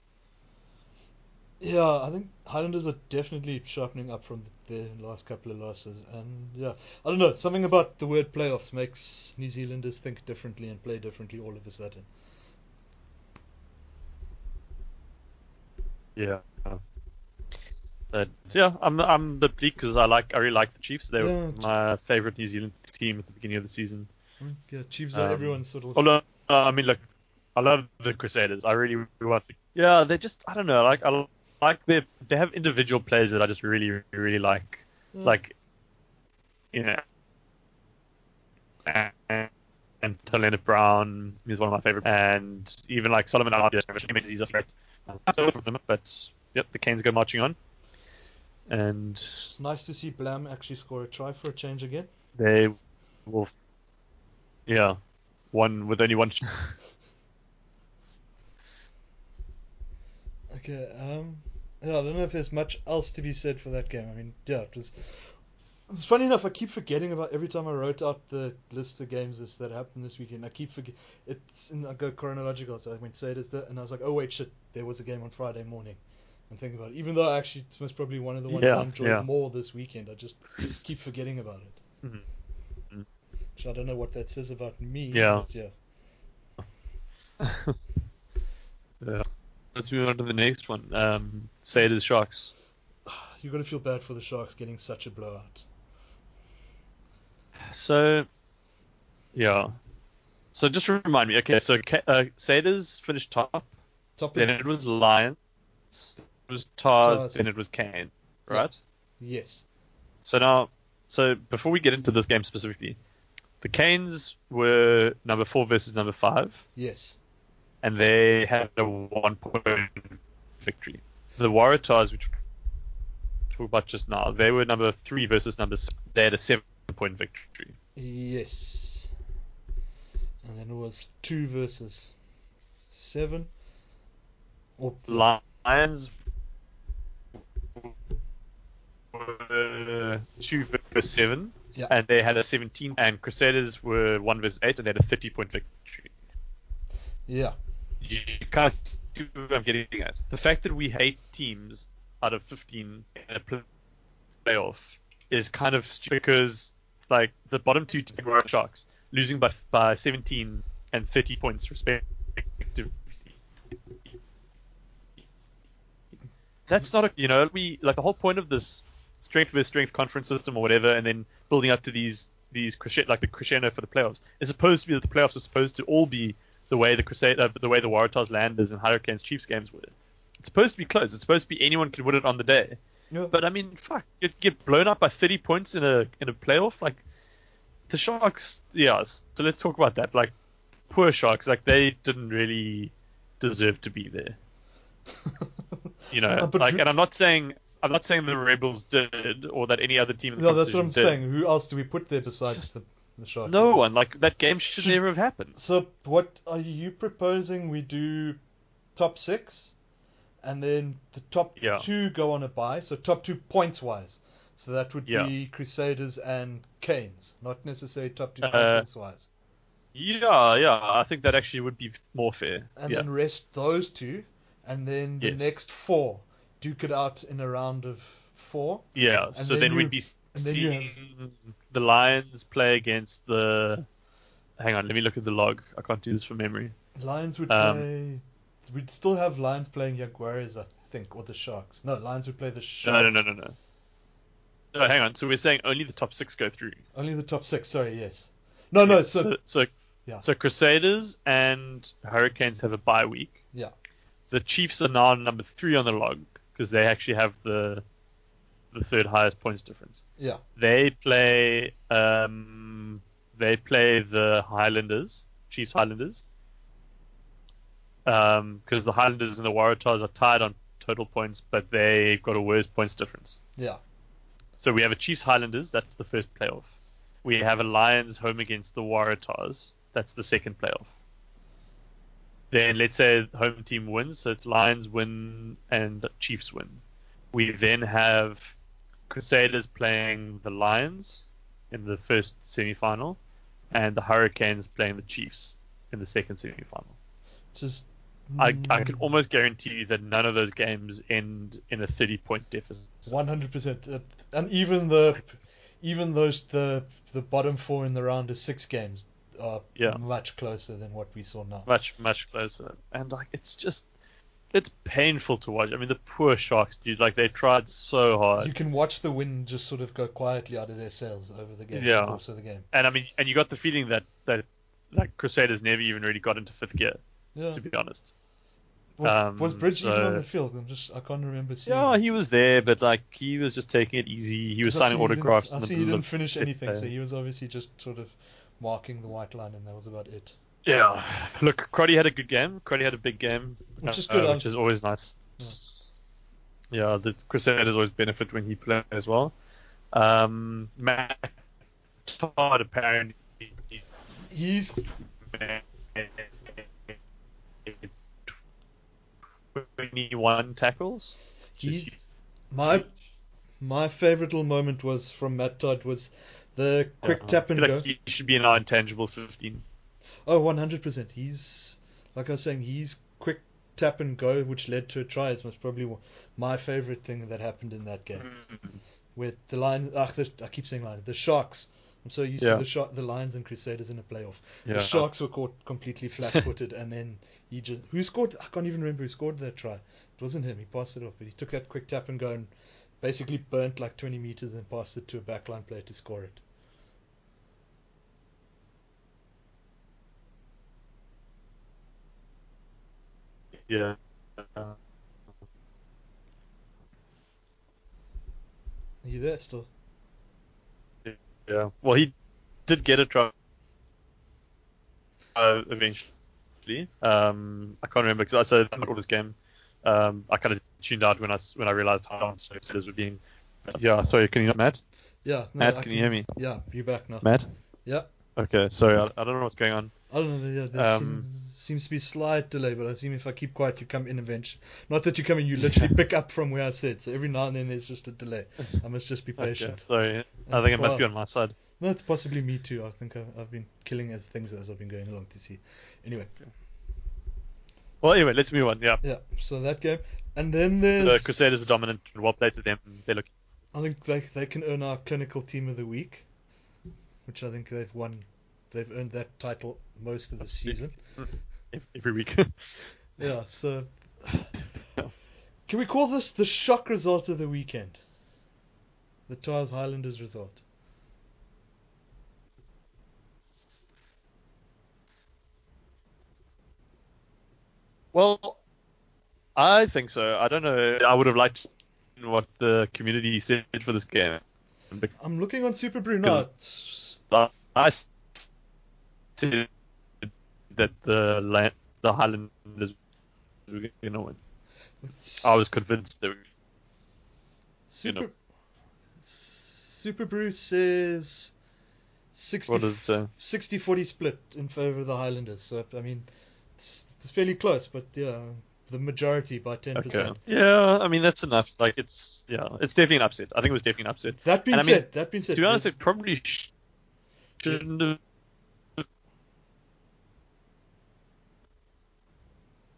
Yeah, I think Highlanders are definitely sharpening up from their last couple of losses, and yeah, I don't know. Something about the word playoffs makes New Zealanders think differently and play differently all of a sudden. Yeah. But yeah, I'm I'm a bit bleak because I like I really like the Chiefs. They Yeah. were my favorite New Zealand team at the beginning of the season. Mm, Yeah, Chiefs are Um, everyone's sort of. Although uh, I mean, look, I love the Crusaders. I really, really want. To, yeah, they're just I don't know. Like I like they they have individual players that I just really really like. Yeah. Like you know. And, and Lienert-Brown is one of my favorite, and even like Solomon Aldi, he's just great. So from them, but yep, the Canes go marching on, and It's nice to see Ben Lam actually score a try for a change again. they will, yeah, one with only one. Okay, um, yeah, I don't know if there's much else to be said for that game. I mean, yeah, it was. It's funny enough. I keep forgetting about every time I wrote out the list of games this, that happened this weekend. I keep forget. It's in, I go chronological. So I went say it as the, and I was like, oh wait, shit, there was a game on Friday morning. And think about it. Even though I actually it was probably one of the ones Yeah, I enjoyed yeah. more this weekend, I just keep forgetting about it. Mhm. So I don't know what that says about me. Yeah. but yeah. yeah. Let's move on to the next one. Um, say it is Sharks. You're gonna feel bad for the Sharks getting such a blowout. So, yeah. So just remind me. Okay, so uh, Saders finished top. Top Then it was Lions. It was Tahs. Tahs. Then it was Kane. Yeah. Right. yes. So now, so before we get into this game specifically, the Canes were number four versus number five, Yes. And they had a one point victory. The Waratahs, which we talked about just now, they were number three versus number six. They had a seven point victory. Yes. And then it was two versus seven. Or Lions were two versus seven, Yeah. and they had a 17. And Crusaders were one versus eight, and they had a 30 point victory. yeah. You can't see what I'm getting at. The fact that we hate teams out of 15 in a playoff is kind of stupid because, like, the bottom two teams were Sharks, losing by by 17 and 30 points respectively. That's not a, you know, we like the whole point of this strength versus strength conference system or whatever, and then building up to these these like the crescendo for the playoffs, is supposed to be that the playoffs are supposed to all be the way the Crusade, uh, the way the Waratahs, Landers, and Hurricanes Chiefs games were. It's supposed to be close. It's supposed to be anyone could win it on the day. Yeah. But I mean, fuck, get get blown up by 30 points in a in a playoff, like the Sharks. Yeah. So let's talk about that. Like poor Sharks, like they didn't really deserve to be there. You know, Uh, like, who- and I'm not saying I'm not saying the Rebels did or that any other team in the no, that's what I'm did. saying. Who else do we put there besides Just- the, No one. Like that game should never have happened. So what are you proposing? We do top six, and then the top Yeah. two go on a bye. So top two points wise. So that would Yeah. be Crusaders and Canes, not necessarily top two Uh, conference wise. Yeah, yeah. I think that actually would be more fair. And yeah. then rest those two, and then the Yes. next four duke it out in a round of four. Yeah, so then then, you- we'd be and then you seeing the Lions play against the. Hang on, let me look at the log. I can't do this from memory. Lions would Um, play. We'd still have Lions playing Jaguares, I think, or the Sharks. No, Lions would play the Sharks. No, no, no, no, no. No, hang on. So we're saying only the top six go through. Only the top six. Sorry, yes. No, no. So, so, so, Yeah. so Crusaders and Hurricanes have a bye week. Yeah. The Chiefs are now number three on the log because they actually have the the third highest points difference. yeah, They play um, they play the Highlanders, Chiefs Highlanders, because the Highlanders and the Waratahs are tied on total points, but they've got a worse points difference. yeah, So we have a Chiefs Highlanders, that's the first playoff. We have a Lions home against the Waratahs, that's the second playoff. Then let's say the home team wins, so it's Lions win and Chiefs win. We then have Crusaders playing the Lions in the first semi-final, and the Hurricanes playing the Chiefs in the second semi-final. just I, I can almost guarantee you that none of those games end in a 30 point deficit. One hundred percent, Uh, and even the even those the the bottom four in the round of six games are Yeah. much closer than what we saw now. Much, much closer. And like, it's just, it's painful to watch. I mean, the poor Sharks, dude, like, they tried so hard. You can watch the wind just sort of go quietly out of their sails over the game, Yeah. of the game. And I mean, and you got the feeling that, that, like, Crusaders never even really got into fifth gear, Yeah. to be honest. Was, um, was Bridge even on the field? I'm just I can't remember seeing. Yeah, he was there, but like, he was just taking it easy. He was signing see he didn't- autographs. I the see he didn't finish anything, so he was obviously just sort of marking the white line, and that was about it. Yeah. Look, Crotty had a good game. Crotty had a big game, Which is uh, which um, is always nice. Yeah, the Crusaders always benefit when he plays as well. Um, Matt Todd apparently He's 21 tackles. he's my my favorite little moment was from Matt Todd was the quick Yeah. tap I and go. like He should be our intangible 15. Oh, 100%. He's, like I was saying, he's quick tap and go, which led to a try, is most probably my favorite thing that happened in that game. Mm-hmm. With the Lions, ach, the, I keep saying Lions, the Sharks. I'm so used Yeah. to the Shark, the Lions and Crusaders in a playoff. Yeah. The Sharks were caught completely flat-footed, and then he just who scored? I can't even remember who scored that try. It wasn't him. He passed it off, but he took that quick tap and go and basically burnt like 20 meters and passed it to a backline player to score it. Yeah. Are you there still? yeah. Well, he did get a try uh, eventually. Um, I can't remember because I said all this game. Um, I kind of tuned out when I when I realized how Crusaders were being. Yeah, sorry, can you not, Matt? Yeah. No, Matt, I can you hear me? Yeah, you're back now. Matt? Yeah. Okay, sorry, I, I don't know what's going on. I don't know. Yeah, there Um, seems, seems to be slight delay, but I assume if I keep quiet, you come in eventually. Not that you come in, you literally pick up from where I said. So every now and then there's just a delay. I must just be Okay, patient. sorry, I think it must be on my side. No, it's possibly me too. I think I've, I've been killing as things as I've been going along to see. Anyway, Well, anyway, let's move on. Yeah, yeah. So that game, and then the. Crusaders are dominant and well played to them. They look I think they they can earn our clinical team of the week, which I think they've won. They've earned that title most of the season. every week. Yeah, so can we call this the shock result of the weekend? The Tahs Highlanders result. Well, I think so. I don't know. I would have liked what the community said for this game. I'm looking on SuperBru now. I said that the la- the Highlanders were going to win. I was convinced they were. Super, know. SuperBru says 60, what it say? 60 40 split in favor of the Highlanders. So, I mean, it's, it's fairly close, but yeah, the majority by 10%. Okay. Yeah, I mean that's enough. Like it's yeah, it's definitely an upset. I think it was definitely an upset. That being And I mean, said, that being said, To be honest, it probably sh- shouldn't have.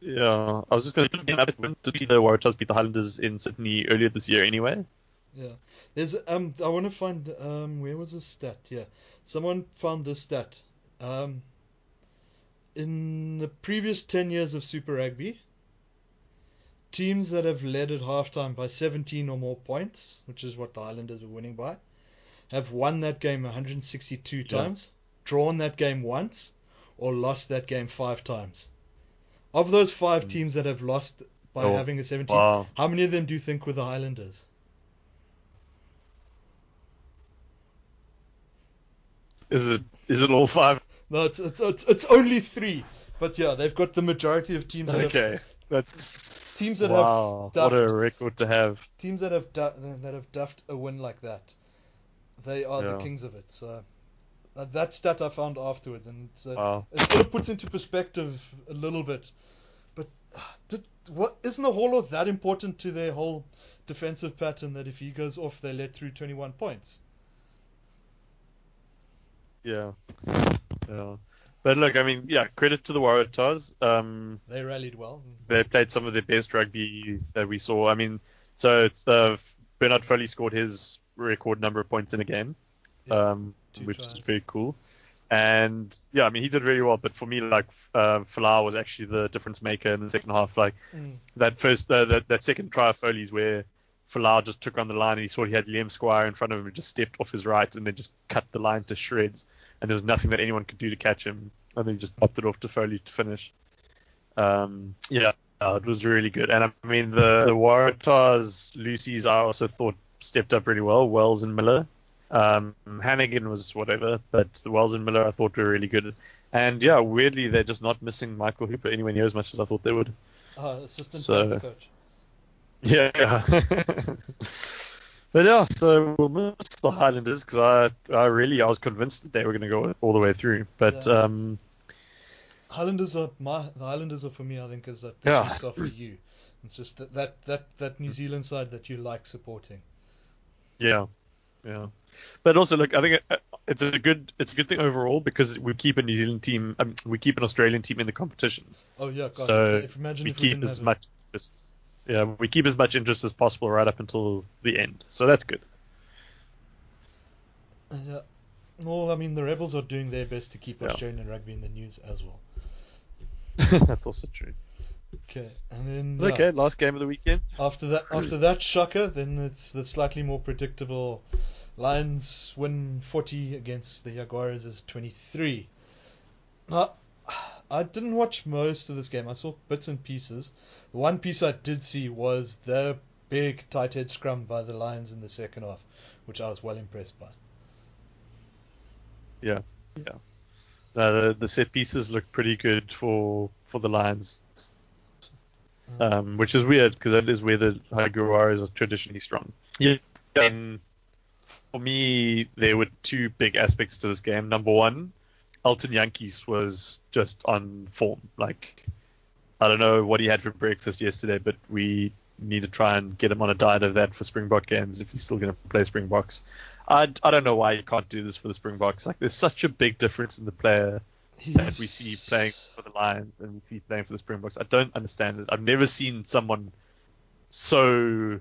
Yeah, I was just going to to see the Waratahs beat the Highlanders in Sydney earlier this year anyway. Yeah, there's um. I want to find um. Where was the stat? Yeah, someone found this stat. Um. In the previous ten years of Super Rugby, teams that have led at halftime by 17 or more points, which is what the Highlanders were winning by, have won that game 162 times, drawn that game once, or lost that game five times. Of those five mm. teams that have lost by Oh, having a 17, Wow. how many of them do you think were the Highlanders? Is it is it all five? No, it's it's it's, it's only three. But yeah, they've got the majority of teams that have Okay, that's teams that wow. have What a record to have. teams that have du- that have duffed a win like that. They are the kings of it. So uh, that stat I found afterwards, and uh, Wow. it sort of puts into perspective a little bit. But uh, did, what isn't Naholo that important to their whole defensive pattern that if he goes off, they let through 21 points? Yeah. Yeah. But look, I mean, yeah, credit to the Waratahs. Um, They rallied well. they played some of their best rugby that we saw. I mean, so it's, uh, Bernard Foley scored his record number of points in a game, Yeah, um, which tries. is very cool. And yeah, I mean, he did really well. But for me, like uh, Folau was actually the difference maker in the second half. Like Mm. that first, uh, that, that second try of Foley's where Folau just took on the line and he saw he had Liam Squire in front of him and just stepped off his right and then just cut the line to shreds. And there was nothing that anyone could do to catch him. And then he just popped it off to Foley to finish. Um, yeah, uh, it was really good. And I mean, the, the Waratahs, Lucy's, I also thought stepped up really well. Wells and Miller. Um, Hanigan was whatever, but the Wells and Miller I thought were really good. And yeah, weirdly, they're just not missing Michael Hooper anywhere near as much as I thought they would. Uh, assistant So- coach. Yeah. but yeah, so we'll miss the Highlanders because I, I really I was convinced that they were going to go all the way through. But Yeah. um, Highlanders are my the Highlanders are for me. I think is that Yeah. yeah. off for you. It's just that, that that that New Zealand side that you like supporting. Yeah, yeah. But also, look, I think it, it's a good it's a good thing overall because we keep a New Zealand team, um, we keep an Australian team in the competition. Oh yeah, God. so if, if we if keep didn't as much interest, yeah, we keep as much interest as possible right up until the end. So that's good. Yeah. Well, I mean, the Rebels are doing their best to keep Yeah. Australian rugby in the news as well. that's also true. Okay, and then yeah, Okay, last game of the weekend. after that, after that shocker, then it's the slightly more predictable. Lions win 40 against the Jaguars is 23. Now, I didn't watch most of this game. I saw bits and pieces. The one piece I did see was the big tight head scrum by the Lions in the second half, which I was well impressed by. Yeah, yeah. Uh, the, the set pieces look pretty good for for the Lions, um, which is weird because that is where the Jaguars are traditionally strong. Yeah. And for me, there were two big aspects to this game. Number one, Elton Jantjies was just on form. Like, I don't know what he had for breakfast yesterday, but we need to try and get him on a diet of that for Springbok games if he's still going to play Springboks. I, I don't know why you can't do this for the Springboks. Like, there's such a big difference in the player that we see playing for the Lions and we see playing for the Springboks. I don't understand it. I've never seen someone so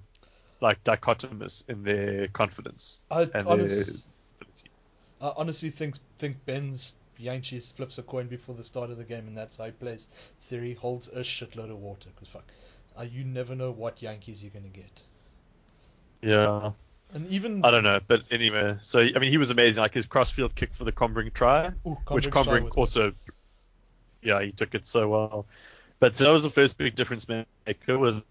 like dichotomous in their confidence I, and their I honestly think think Ben's Jantjies flips a coin before the start of the game, and that's how he plays. Theory holds a shitload of water because fuck, uh, you never know what Jantjies you're gonna get. yeah. And even I don't know, but anyway. So I mean, he was amazing. Like his crossfield kick for the Combrink try, Ooh, which Combrink's try Combrink was- also, yeah, he took it so well. But so that was the first big difference maker was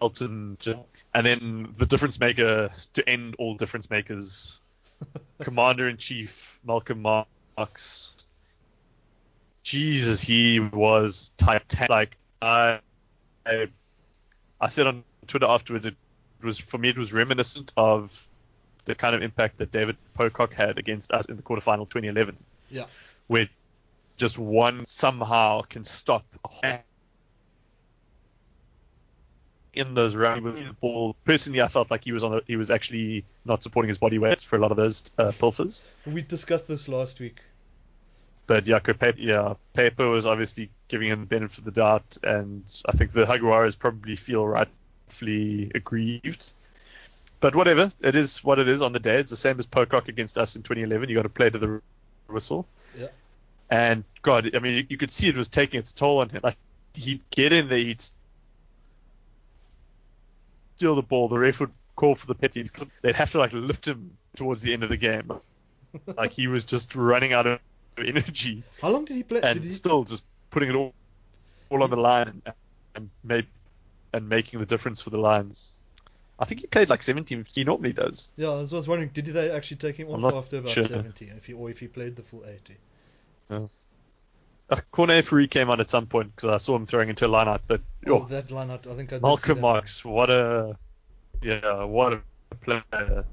Elton, John. and then the difference maker to end all difference makers, Commander in Chief Malcolm Marx. Jesus, he was titanic. Like I, I, I said on Twitter afterwards, it was for me it was reminiscent of the kind of impact that David Pocock had against us in the quarterfinal 2011. Yeah. Where just one somehow can stop in those rounds with the ball. Personally, I felt like he was on. A, he was actually not supporting his body weight for a lot of those uh, pilfers. we discussed this last week. But yeah, Peyper, yeah, Peyper was obviously giving him the benefit of the doubt, and I think the Jaguars probably feel rightfully aggrieved. But whatever, it is what it is on the day. It's the same as Pocock against us in 2011. You got to play to the whistle. Yeah. And God, I mean, you, you could see it was taking its toll on him. Like he'd get in there, he'd steal the ball. The ref would call for the penalties. They'd have to like lift him towards the end of the game. like he was just running out of energy How long did he play? and did he, still just putting it all, all on the line and, and made and making the difference for the Lions. I think he played like 17. He normally does. yeah, I was, I was wondering, did they actually take him I'm off after about sure. 70, if he, or if he played the full 80? Uh, Cornet Free came on at some point because I saw him throwing into a lineout. But Oh, oh, that line, I think I Malcolm. Marx, what a yeah, what a player! No.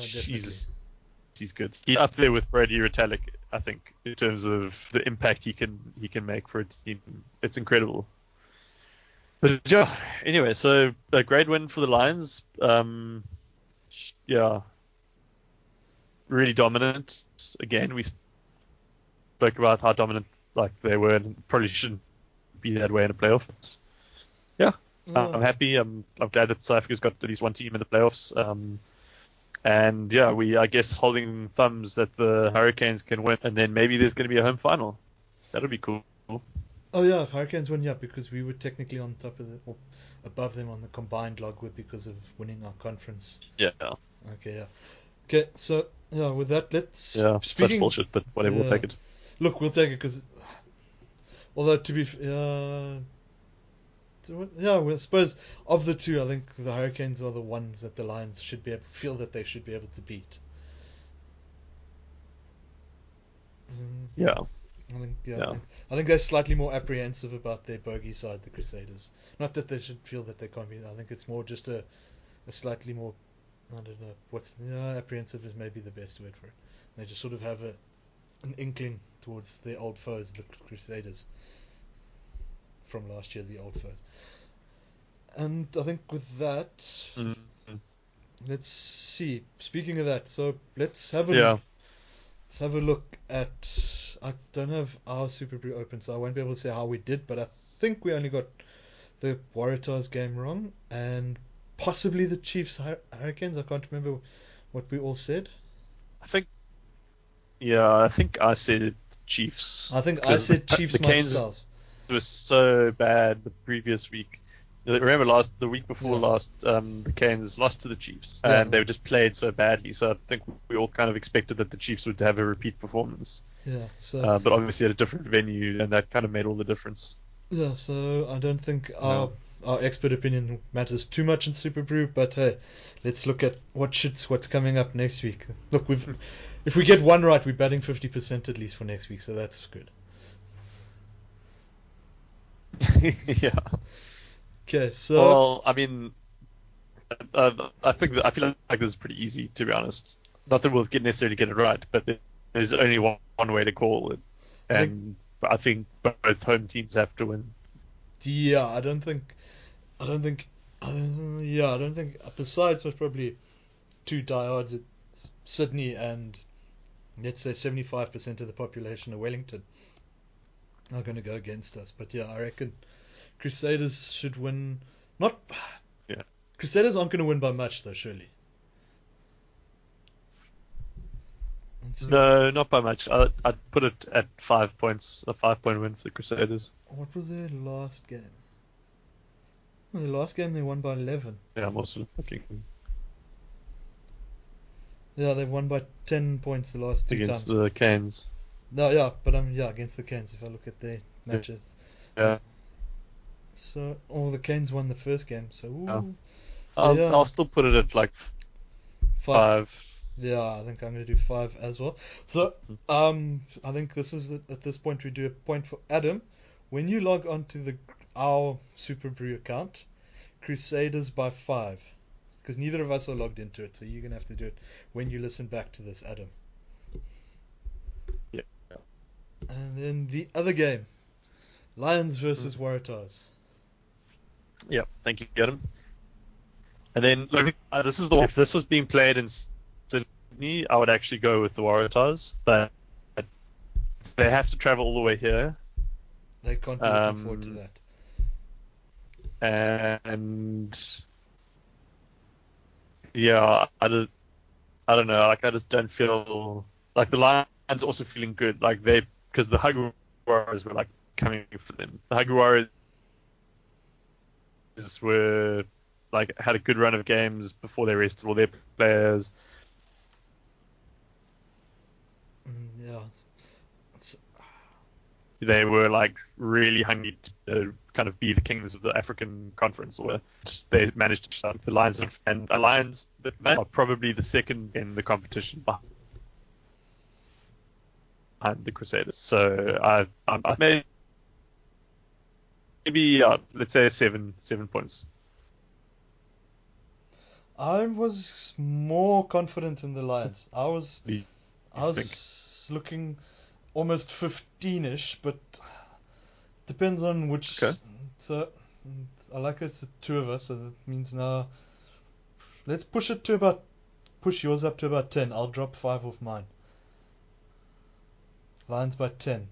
Jesus, he's good. He's up there with Brodie Retallick, I think, in terms of the impact he can he can make for a team. It's incredible. But yeah, anyway, so a great win for the Lions. Um, yeah, really dominant. Again, we spoke about how dominant like they were, and probably shouldn't be that way in the playoffs. Yeah, Yeah. I'm happy. I'm I'm glad that South Africa's got at least one team in the playoffs. Um, and yeah, we I guess holding thumbs that the Hurricanes can win, and then maybe there's going to be a home final. That'll be cool. Oh yeah, Hurricanes won, yeah, because we were technically on top of the or above them on the combined log logwood because of winning our conference. Yeah, Okay, yeah. Okay, so yeah, with that, let's yeah, such bullshit, but whatever, Yeah. we'll take it. Look, we'll take it because, although to be, uh, to- yeah, well, I suppose of the two, I think the Hurricanes are the ones that the Lions should be able, feel that they should be able to beat. Yeah, I think, yeah. I, think, they're slightly more apprehensive about their bogey side, the Crusaders. Not that they should feel that they can't be. I think it's more just a, a slightly more, I don't know, what's yeah, apprehensive is maybe the best word for it. They just sort of have a, an inkling towards their old foes, the Crusaders, from last year, the old foes. And I think with that, Mm, let's see. Speaking of that, so let's have a yeah. Let's have a look at. I don't have our SuperBru open, so I won't be able to say how we did, but I think we only got the Waratahs game wrong and possibly the Chiefs Hurricanes. I can't remember what we all said. I think. Yeah, I think I said Chiefs. I think I said Chiefs the Canes myself. It was so bad the previous week. Remember last the week before Yeah. last, um, the Canes lost to the Chiefs, Yeah. and they were just played so badly. So I think we all kind of expected that the Chiefs would have a repeat performance, Yeah, so uh, but obviously at a different venue, and that kind of made all the difference. yeah, so I don't think our our expert opinion matters too much in SuperBru, but hey, let's look at what should what's coming up next week. Look, we've if we get one right, we're batting fifty percent at least for next week, so that's good. yeah. Okay, so Well, I mean, uh, I think that, I feel like this is pretty easy to be honest. Not that we'll get necessarily get it right, but there's only one, one way to call it, I think- and I think both home teams have to win. Yeah, I don't think, I don't think, uh, yeah, I don't think. Besides, there's probably two diehards at Sydney and let's say 75% of the population of Wellington are going to go against us. But yeah, I reckon Crusaders should win. Not. Yeah. Crusaders aren't going to win by much though, surely. Let's. No, not by much. I, I'd put it at five points, a five point win for the Crusaders. What was their last game? Well, their last game they won by 11. Yeah, I'm also looking Yeah, they've won by 10 points the last two against times. the Canes. No, yeah, but I'm yeah against the Canes. If I look at their matches, Yeah, so oh, the Canes won the first game. So, ooh. Oh. So, I'll, yeah, I'll still put it at like five. five. Yeah, I think I'm going to do five as well. So, um, I think this is it. at this point we do a point for Adam. When you log onto the our SuperBru account, Crusaders by five, because neither of us are logged into it. So you're going to have to do it when you listen back to this, Adam. Yeah. And then the other game, Lions versus Hmm. Waratahs. Yeah, thank you, Adam. And then look, uh, this is the if this was being played in Sydney, I would actually go with the Waratahs, but they have to travel all the way here, They can't be looking forward to Um, that. and yeah, I don't, I don't know. Like I just don't feel like the Lions are also feeling good. Like they because the Warriors were like coming for them. The Warriors were like had a good run of games before they rested all their players. Mm, yeah. It's- They were like really hungry to kind of be the kings of the African conference, or they managed to shut the Lions and- and the Lions that are probably the second in the competition behind the Crusaders. So I, I, I made maybe uh, let's say seven seven points. I was more confident in the Lions. I was I was looking almost 15ish, but depends on which. Okay. So I like it's the two of us, so that means now let's push it to about push yours up to about 10. I'll drop 5 off mine. Lions by 10.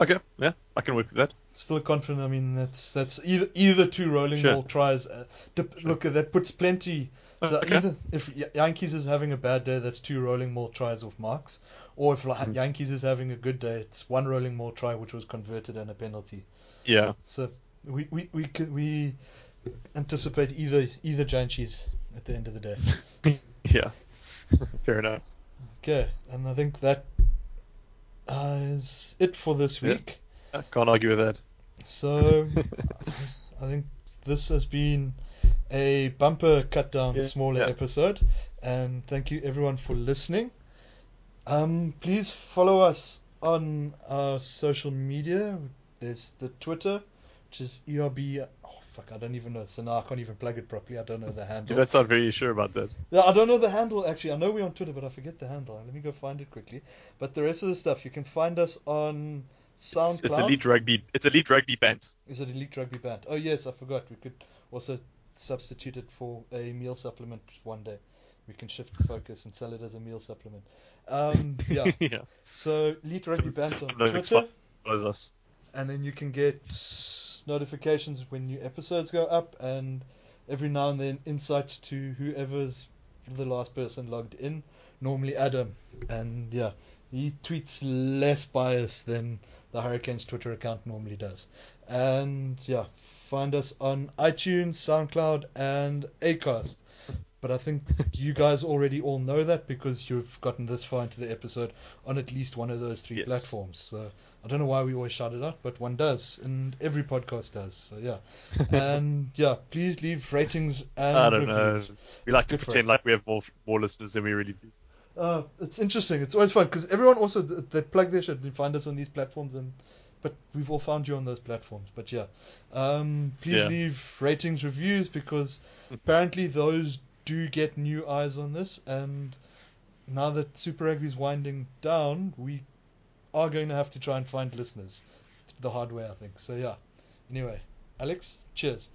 Okay, yeah, I can work with that. Still confident. I mean, that's that's either either two rolling Sure. ball tries. Uh, dip, Look, that puts plenty. So Okay. either if Jantjies is having a bad day, that's two rolling ball tries off Marx, or if Mhm. Jantjies is having a good day, it's one rolling ball try which was converted and a penalty. Yeah, So we we we we anticipate either either giant at the end of the day. yeah. Fair enough. Okay, and I think that uh, is it for this week. I can't argue with that. So I think this has been a bumper cut down Yeah, smaller yeah. episode, and thank you everyone for listening. Um, please follow us on our social media. There's the Twitter, which is ERB. Oh fuck, I don't even know. So now I can't even plug it properly. I don't know the handle. don't sound very sure about that. Yeah, I don't know the handle actually. I know we're on Twitter, but I forget the handle. Let me go find it quickly. But the rest of the stuff you can find us on SoundCloud. It's elite rugby. It's elite rugby band. Is it Elite Rugby Band? Oh yes, I forgot. We could also substitute it for a meal supplement one day. We can shift focus and sell it as a meal supplement. Um, yeah. yeah. So Elite Rugby Band on no Twitter, us. and then you can get notifications when new episodes go up, and every now and then insights to whoever's the last person logged in. Normally Adam, and yeah, he tweets less bias than the Hurricanes Twitter account normally does. And yeah, find us on iTunes, SoundCloud, and Acast. But I think you guys already all know that because you've gotten this far into the episode on at least one of those three Yes. platforms. So I don't know why we always shout it out, but one does, and every podcast does. So yeah, and yeah, please leave ratings and I don't know. reviews. We like to pretend like we have more more listeners than we really do. Uh, it's interesting. It's always fun because everyone also th- they plug their shit. They find us on these platforms, and but we've all found you on those platforms. But yeah, um, please Yeah. leave ratings, reviews because apparently those do get new eyes on this. And now that Super Rugby is winding down, we are going to have to try and find listeners the hard way, I think. So yeah. Anyway, Alex, cheers.